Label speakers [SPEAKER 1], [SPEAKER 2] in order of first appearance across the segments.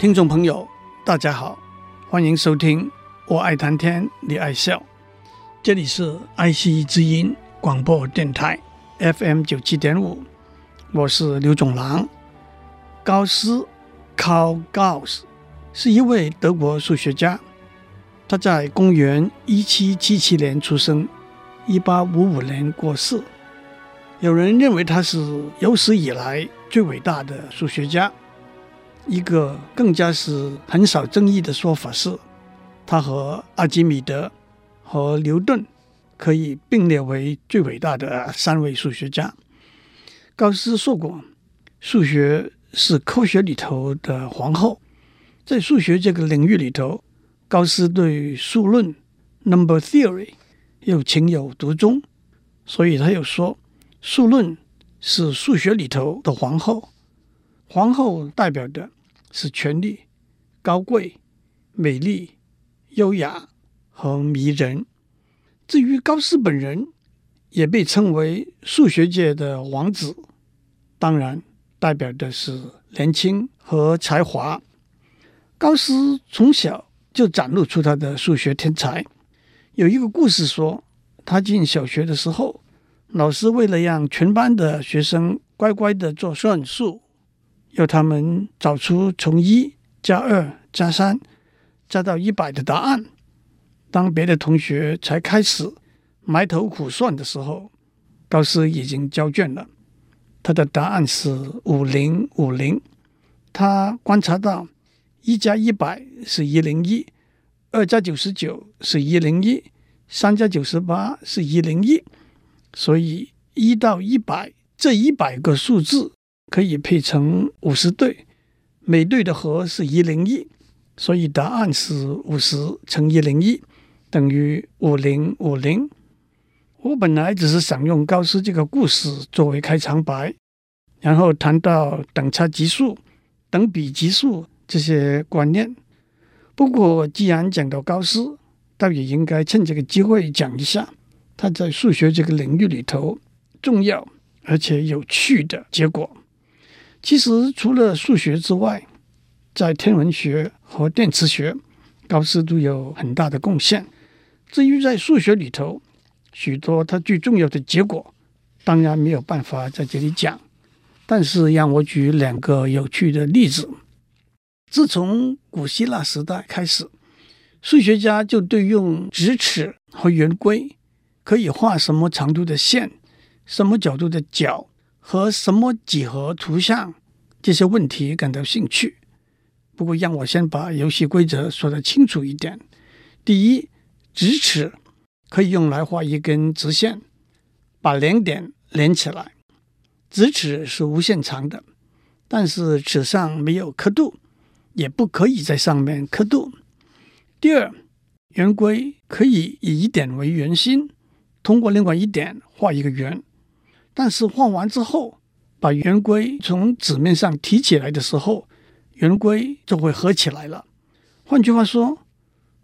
[SPEAKER 1] 听众朋友，大家好，欢迎收听。我爱谈天，你爱笑。这里是爱惜之音广播电台 FM 九七点五，我是刘总郎。高斯 Carl Gauss 是一位德国数学家，他在公元一七七七年出生，一八五五年过世。有人认为他是有史以来最伟大的数学家。一个更加是很少争议的说法是，他和阿基米德和牛顿可以并列为最伟大的三位数学家。高斯说过：“数学是科学里头的皇后。”在数学这个领域里头，高斯对数论 （number theory） 又情有独钟，所以他又说：“数论是数学里头的皇后。”皇后代表的是权力、高贵、美丽、优雅和迷人。至于高斯本人，也被称为数学界的王子，当然代表的是年轻和才华。高斯从小就展露出他的数学天才。有一个故事说，他进小学的时候，老师为了让全班的学生乖乖地做算术。要他们找出从一加二加三加到一百的答案。当别的同学才开始埋头苦算的时候，高斯已经交卷了。他的答案是五零五零。他观察到一加一百是一零一，二加九十九是一零一，三加九十八是一零一。所以一到一百这一百个数字。可以配成五十对，每对的和是一零一，所以答案是五十乘一零一等于五零五零。我本来只是想用高斯这个故事作为开场白，然后谈到等差级数、等比级数这些观念。不过既然讲到高斯，倒也应该趁这个机会讲一下他在数学这个领域里头重要而且有趣的结果。其实，除了数学之外，在天文学和电磁学，高斯都有很大的贡献。至于在数学里头，许多他最重要的结果，当然没有办法在这里讲。但是，让我举两个有趣的例子。自从古希腊时代开始，数学家就对用直尺和圆规可以画什么长度的线、什么角度的角。和什么几何图像这些问题感到兴趣。不过，让我先把游戏规则说得清楚一点。第一，直尺可以用来画一根直线，把两点连起来。直尺是无限长的，但是尺上没有刻度，也不可以在上面刻度。第二，圆规可以以一点为圆心，通过另外一点画一个圆。但是画完之后，把圆规从纸面上提起来的时候，圆规就会合起来了。换句话说，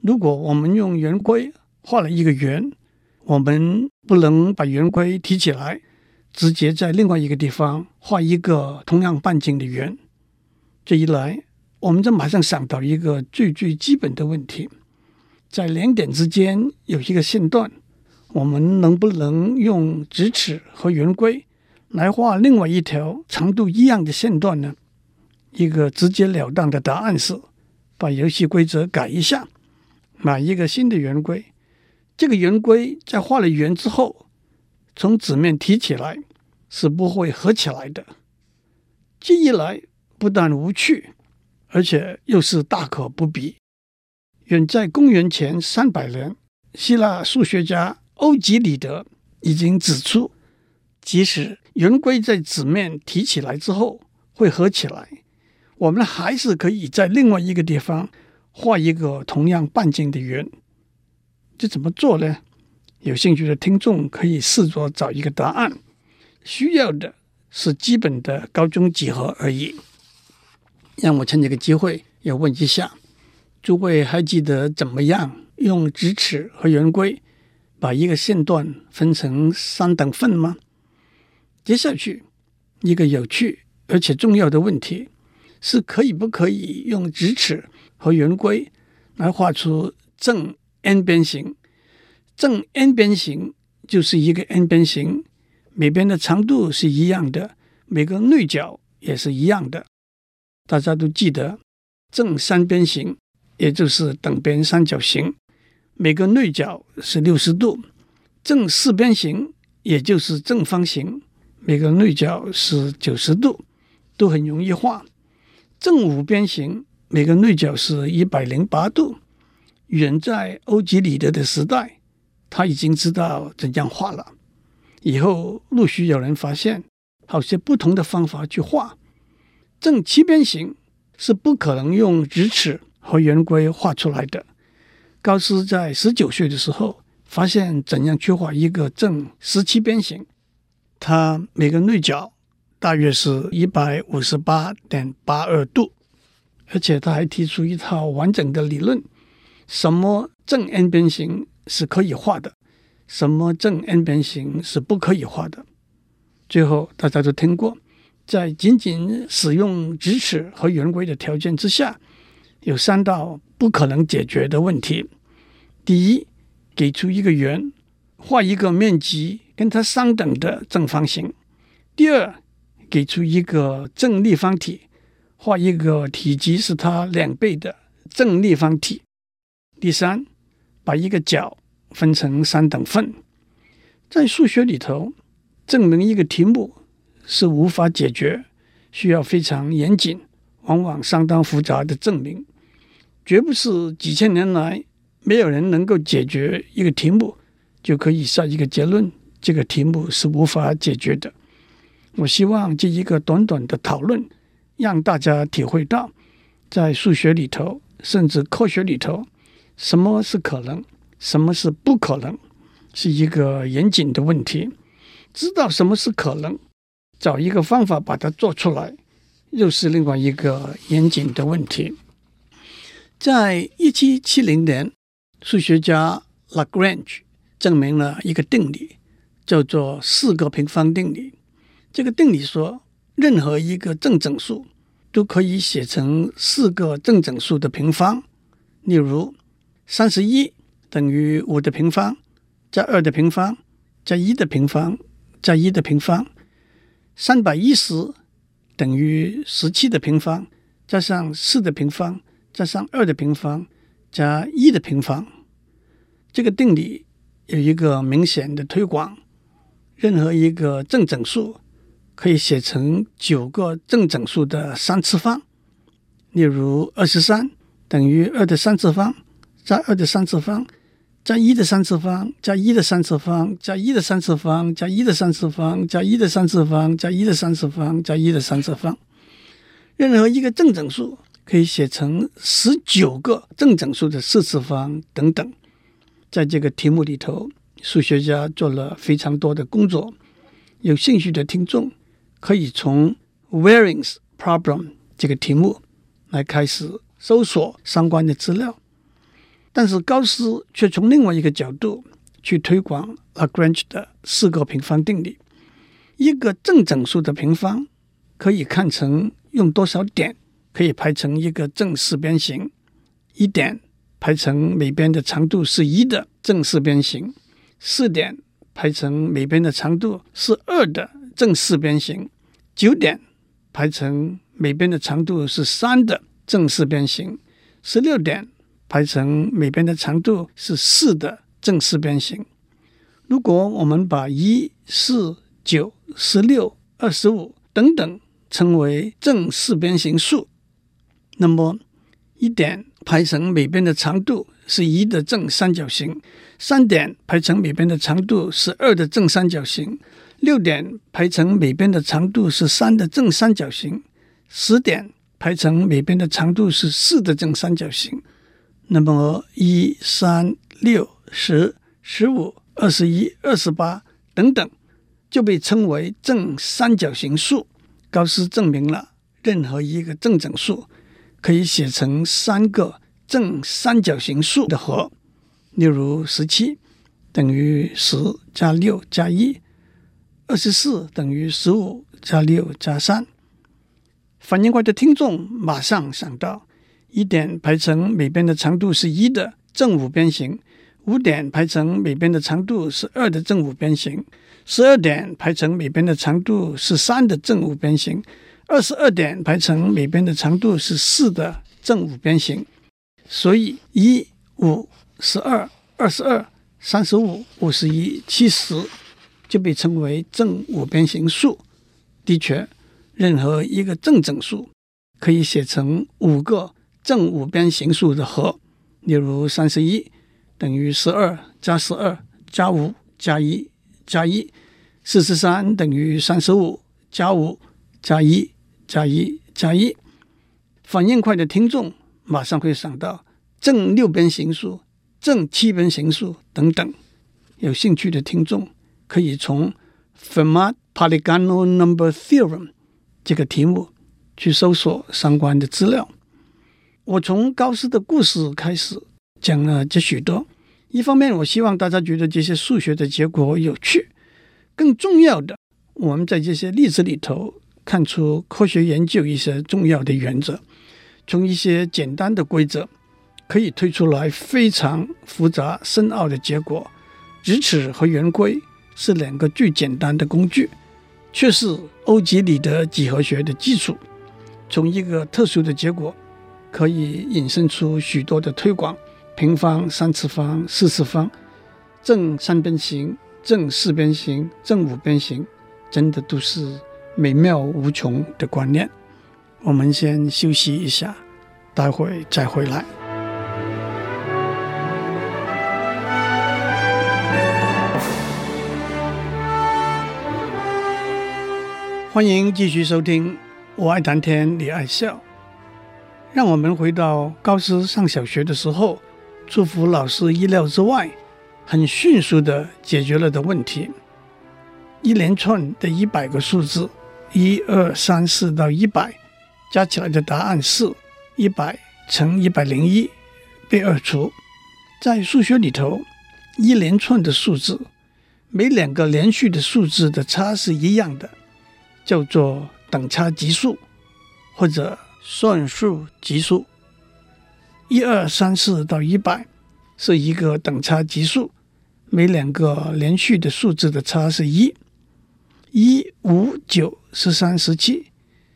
[SPEAKER 1] 如果我们用圆规画了一个圆，我们不能把圆规提起来，直接在另外一个地方画一个同样半径的圆。这一来，我们就马上想到一个最最基本的问题：在两点之间有一个线段。我们能不能用直尺和圆规来画另外一条长度一样的线段呢？一个直截了当的答案是，把游戏规则改一下，买一个新的圆规。这个圆规在画了圆之后，从纸面提起来是不会合起来的。这一来不但无趣，而且又是大可不必。远在公元前三百年，希腊数学家。欧几里得已经指出，即使圆规在纸面提起来之后会合起来，我们还是可以在另外一个地方画一个同样半径的圆。这怎么做呢？有兴趣的听众可以试着找一个答案。需要的是基本的高中几何而已。让我趁这个机会要问一下，诸位还记得怎么样用直尺和圆规把一个线段分成三等份吗？接下去一个有趣而且重要的问题是：可以不可以用直尺和圆规来画出正 n 边形？正 n 边形就是一个 n 边形，每边的长度是一样的，每个内角也是一样的。大家都记得，正三边形，也就是等边三角形，每个内角是六十度；正四边形，也就是正方形，每个内角是九十度，都很容易画。正五边形，每个内角是一百零八度。远在欧几里得的时代，他已经知道怎样画了。以后陆续有人发现，好些不同的方法去画。正七边形是不可能用直尺和圆规画出来的。高斯在十九岁的时候发现怎样去画一个正十七边形，它每个内角大约是一百五十八点八二度，而且他还提出一套完整的理论：什么正 n 边形是可以画的，什么正 n 边形是不可以画的。最后大家都听过。在仅仅使用直尺和圆规的条件之下，有三道不可能解决的问题：第一，给出一个圆，画一个面积跟它相等的正方形；第二，给出一个正立方体，画一个体积是它两倍的正立方体；第三，把一个角分成三等份。在数学里头，证明一个题目。是无法解决，需要非常严谨，往往相当复杂的证明，绝不是几千年来没有人能够解决一个题目就可以下一个结论，这个题目是无法解决的。我希望这一个短短的讨论，让大家体会到，在数学里头，甚至科学里头，什么是可能，什么是不可能，是一个严谨的问题。知道什么是可能。找一个方法把它做出来，又是另外一个严谨的问题。在一七七零年，数学家 Lagrange 证明了一个定理，叫做四个平方定理。这个定理说，任何一个正整数都可以写成四个正整数的平方。例如，三十一等于五的平方加二的平方加一的平方加一的平方。三百一十等于十七的平方加上四的平方加上二的平方加一的平方。这个定理有一个明显的推广：任何一个正整数可以写成九个正整数的三次方。例如，二十三等于二的三次方加二的三次方。加一的三次方，加一的三次方，加一的三次方，加一的三次方，加一的三次方，加一的三次方，加一的三次方。任何一个正整数可以写成十九个正整数的四次方等等。在这个题目里头，数学家做了非常多的工作。有兴趣的听众可以从 Waring's Problem 这个题目来开始搜索相关的资料。但是高斯却从另外一个角度去推广 Lagrange 的四个平方定理。一个正整数的平方可以看成用多少点可以排成一个正四边形，一点排成每边的长度是一的正四边形，四点排成每边的长度是二的正四边形，九点排成每边的长度是三的正四边形，十六点。排成每边的长度是四的正四边形。如果我们把一、四、九、十六、二十五等等称为正四边形数，那么一点排成每边的长度是一的正三角形，三点排成每边的长度是二的正三角形，六点排成每边的长度是三的正三角形，十点。排成每边的长度是四的正三角形，那么一、三、六、十、十五、二十一、二十八等等，就被称为正三角形数。高斯证明了任何一个正整数可以写成三个正三角形数的和。例如，十七等于十加六加一，二十四等于十五加六加三。反应快的听众马上想到，一点排成每边的长度是一的正五边形，五点排成每边的长度是二的正五边形，十二点排成每边的长度是三的正五边形，二十二点排成每边的长度是四的正五边形。所以一、五、十二、二十二、三十五、五十一、七十就被称为正五边形数。的确。任何一个正整数可以写成五个正五边形数的和，例如三十一等于十二加十二加五加一加一，四十三等于三十五加五加一加一加一。反应快的听众马上会想到正六边形数、正七边形数等等。有兴趣的听众可以从 Fermat Polygonal Number Theorem。这个题目去搜索相关的资料。我从高斯的故事开始讲了这许多。一方面，我希望大家觉得这些数学的结果有趣；更重要的，我们在这些例子里头看出科学研究一些重要的原则。从一些简单的规则可以推出来非常复杂深奥的结果。直尺和圆规是两个最简单的工具。却是欧几里得几何学的基础。从一个特殊的结果，可以引申出许多的推广：平方、三次方、四次方、正三边形、正四边形、正五边形，真的都是美妙无穷的观念。我们先休息一下，待会再回来。欢迎继续收听，我爱谈天，你爱笑。让我们回到高斯上小学的时候，祝福老师意料之外，很迅速地解决了的问题。一连串的一百个数字，一二三四到一百，加起来的答案是一百乘一百零一，被二除。在数学里头，一连串的数字，每两个连续的数字的差是一样的。叫做等差级数或者算术级数，一二三四到一百是一个等差级数，每两个连续的数字的差是一。一五九十三十七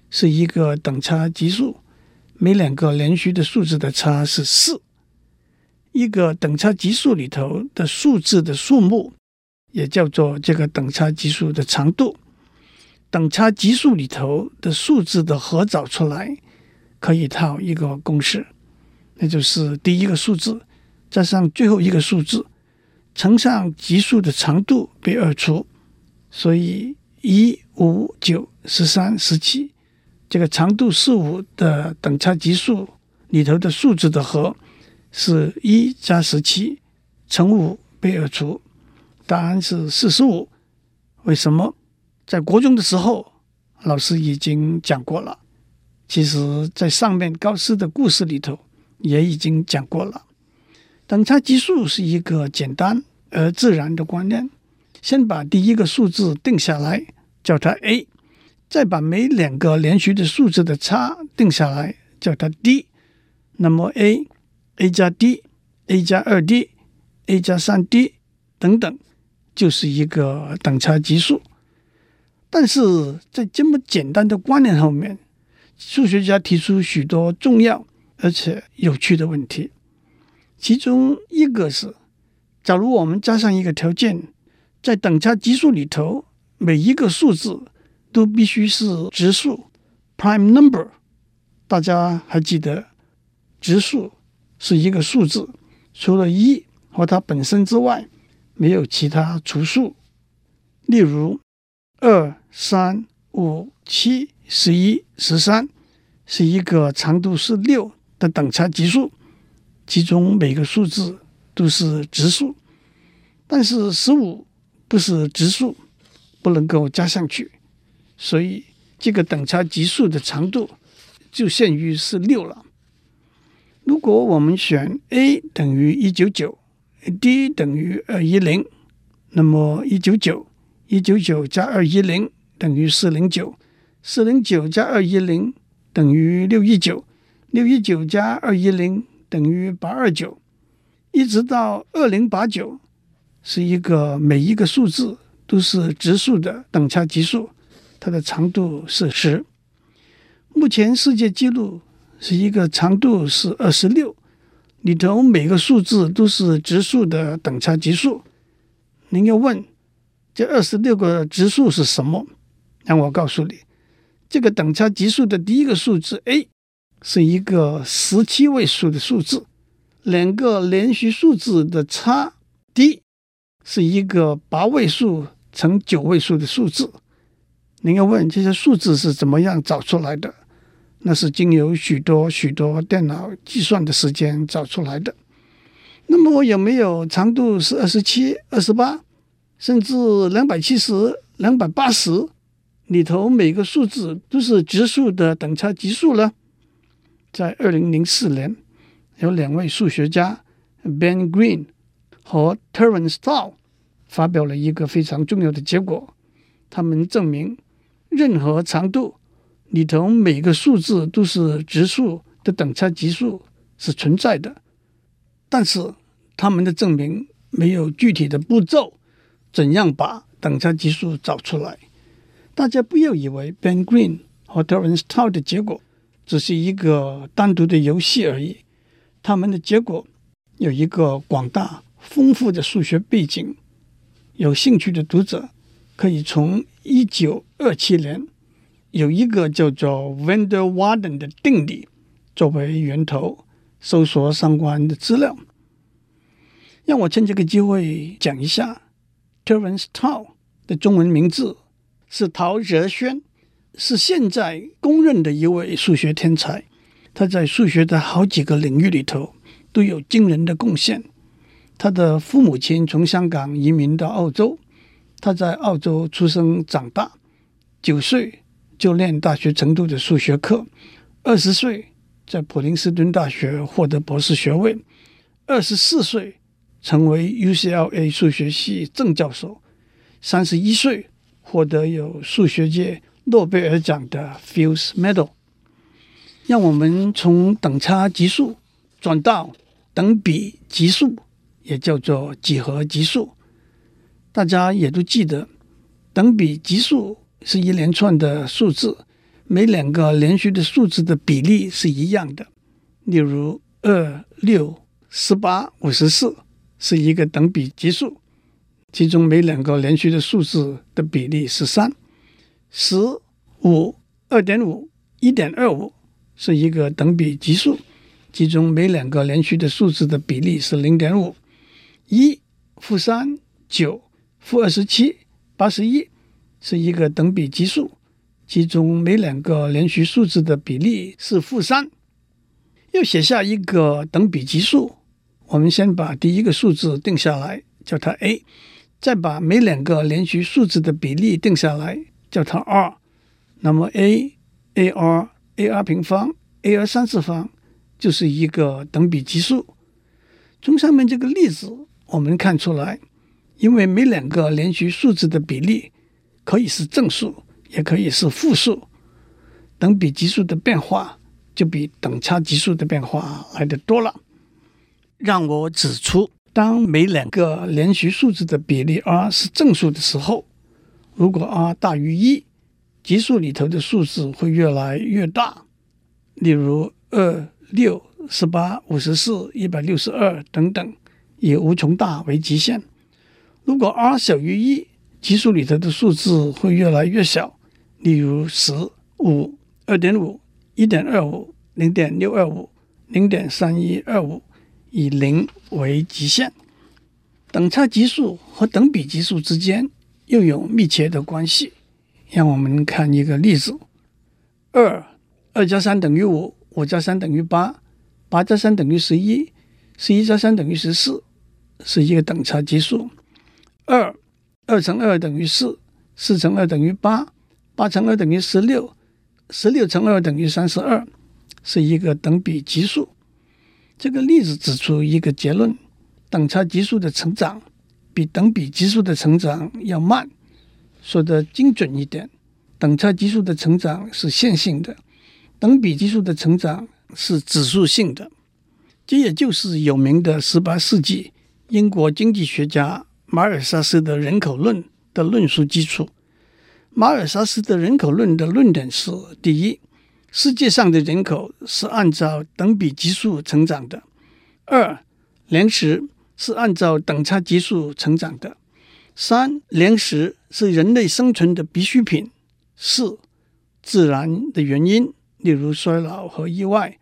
[SPEAKER 1] 是一个等差级数，每两个连续的数字的差是四。一个等差级数里头的数字的数目，也叫做这个等差级数的长度。等差级数里头的数字的和找出来，可以套一个公式，那就是第一个数字加上最后一个数字乘上级数的长度被二除，所以一五九十三十七这个长度是五的等差级数里头的数字的和是一加十七乘五被二除，答案是四十五。为什么？在国中的时候，老师已经讲过了。其实，在上面高斯的故事里头也已经讲过了。等差级数是一个简单而自然的观念。先把第一个数字定下来，叫它 a；再把每两个连续的数字的差定下来，叫它 d。那么 a，a 加 d，a 加二 d，a 加三 d 等等，就是一个等差级数。但是在这么简单的观念后面，数学家提出许多重要而且有趣的问题。其中一个是，假如我们加上一个条件，在等差级数里头，每一个数字都必须是质数 （prime number）。大家还记得，质数是一个数字，除了一和它本身之外，没有其他除数。例如，二、三、五、七、十一、十三是一个长度是六的等差级数，其中每个数字都是质数，但是十五不是质数，不能够加上去，所以这个等差级数的长度就限于是六了。如果我们选 a 等于一九九，d 等于二一零，那么一九九一九九加二一零等于四零九，四零九加二一零等于六一九，六一九加二一零等于八二九，一直到二零八九是一个每一个数字都是质数的等差级数，它的长度是十。目前世界纪录。是一个长度是二十六，里头每个数字都是质数的等差级数。您要问这二十六个质数是什么？让我告诉你，这个等差级数的第一个数字 a 是一个十七位数的数字，两个连续数字的差 d 是一个八位数乘九位数的数字。您要问这些数字是怎么样找出来的？那是经由许多许多电脑计算的时间找出来的。那么我有没有长度是二十七、二十八，甚至两百七十、两百八十？里头每个数字都是质数的等差级数呢？在二零零四年，有两位数学家 Ben Green 和 Terence Tao 发表了一个非常重要的结果，他们证明任何长度。里头每个数字都是质数的等差级数是存在的，但是他们的证明没有具体的步骤，怎样把等差级数找出来？大家不要以为 Ben Green 和 Terence Tao 的结果只是一个单独的游戏而已，他们的结果有一个广大丰富的数学背景。有兴趣的读者可以从一九二七年。有一个叫做 van der Warden 的定理作为源头，搜索相关的资料。让我趁这个机会讲一下 Terence Tao 的中文名字是陶哲轩，是现在公认的一位数学天才。他在数学的好几个领域里头都有惊人的贡献。他的父母亲从香港移民到澳洲，他在澳洲出生长大，九岁。就念大学程度的数学课，二十岁在普林斯顿大学获得博士学位，二十四岁成为 UCLA 数学系正教授，三十一岁获得有数学界诺贝尔奖的 Fields Medal。让我们从等差级数转到等比级数，也叫做几何级数。大家也都记得等比级数。是一连串的数字，每两个连续的数字的比例是一样的。例如，二、六、十八、五十四是一个等比级数，其中每两个连续的数字的比例是三。十五、二点五、一点二五是一个等比级数，其中每两个连续的数字的比例是零点五。一、负三、九、负二十七、八十一。是一个等比级数，其中每两个连续数字的比例是负三。要写下一个等比级数，我们先把第一个数字定下来，叫它 a，再把每两个连续数字的比例定下来，叫它 r。那么 a、ar、ar 平方、ar 三次方就是一个等比级数。从上面这个例子，我们看出来，因为每两个连续数字的比例。可以是正数，也可以是负数。等比级数的变化就比等差级数的变化来得多了。让我指出，当每两个连续数字的比例 r 是正数的时候，如果 r 大于一，级数里头的数字会越来越大。例如二、六、十八、五十四、一百六十二等等，以无穷大为极限。如果 r 小于一，级数里头的数字会越来越小，例如十、五、二点五、一点二五、零点六二五、零点三一二五，以零为极限。等差级数和等比级数之间又有密切的关系。让我们看一个例子：二二加三等于五，五加三等于八，八加三等于十一，十一加三等于十四，是一个等差级数。二，二乘二等于四，四乘二等于八，八乘二等于十六，十六乘二等于三十二，是一个等比级数。这个例子指出一个结论：等差级数的成长比等比级数的成长要慢。说得精准一点，等差级数的成长是线性的，等比级数的成长是指数性的。这也就是有名的十八世纪英国经济学家。马尔萨斯的人口论的论述基础。马尔萨斯的人口论的论点是：第一，世界上的人口是按照等比级数成长的；二，粮食是按照等差级数成长的；三，粮食是人类生存的必需品；四，自然的原因，例如衰老和意外；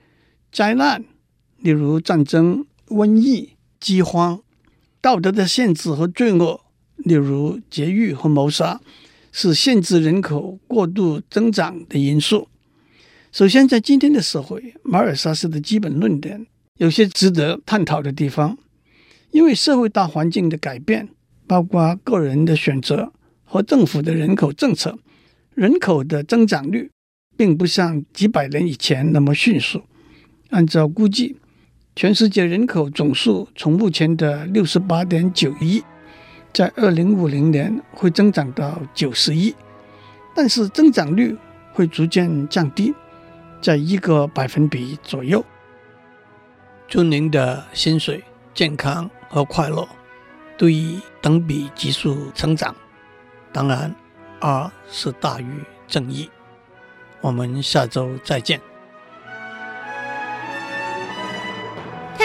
[SPEAKER 1] 灾难，例如战争、瘟疫、饥荒。道德的限制和罪恶，例如劫狱和谋杀，是限制人口过度增长的因素。首先，在今天的社会，马尔萨斯的基本论点有些值得探讨的地方。因为社会大环境的改变，包括个人的选择和政府的人口政策，人口的增长率并不像几百年以前那么迅速。按照估计，全世界人口总数从目前的六十八点九亿，在二零五零年会增长到九十亿，但是增长率会逐渐降低，在一个百分比左右。祝您的薪水、健康和快乐都以等比级数成长。当然，R 是大于正义。我们下周再见。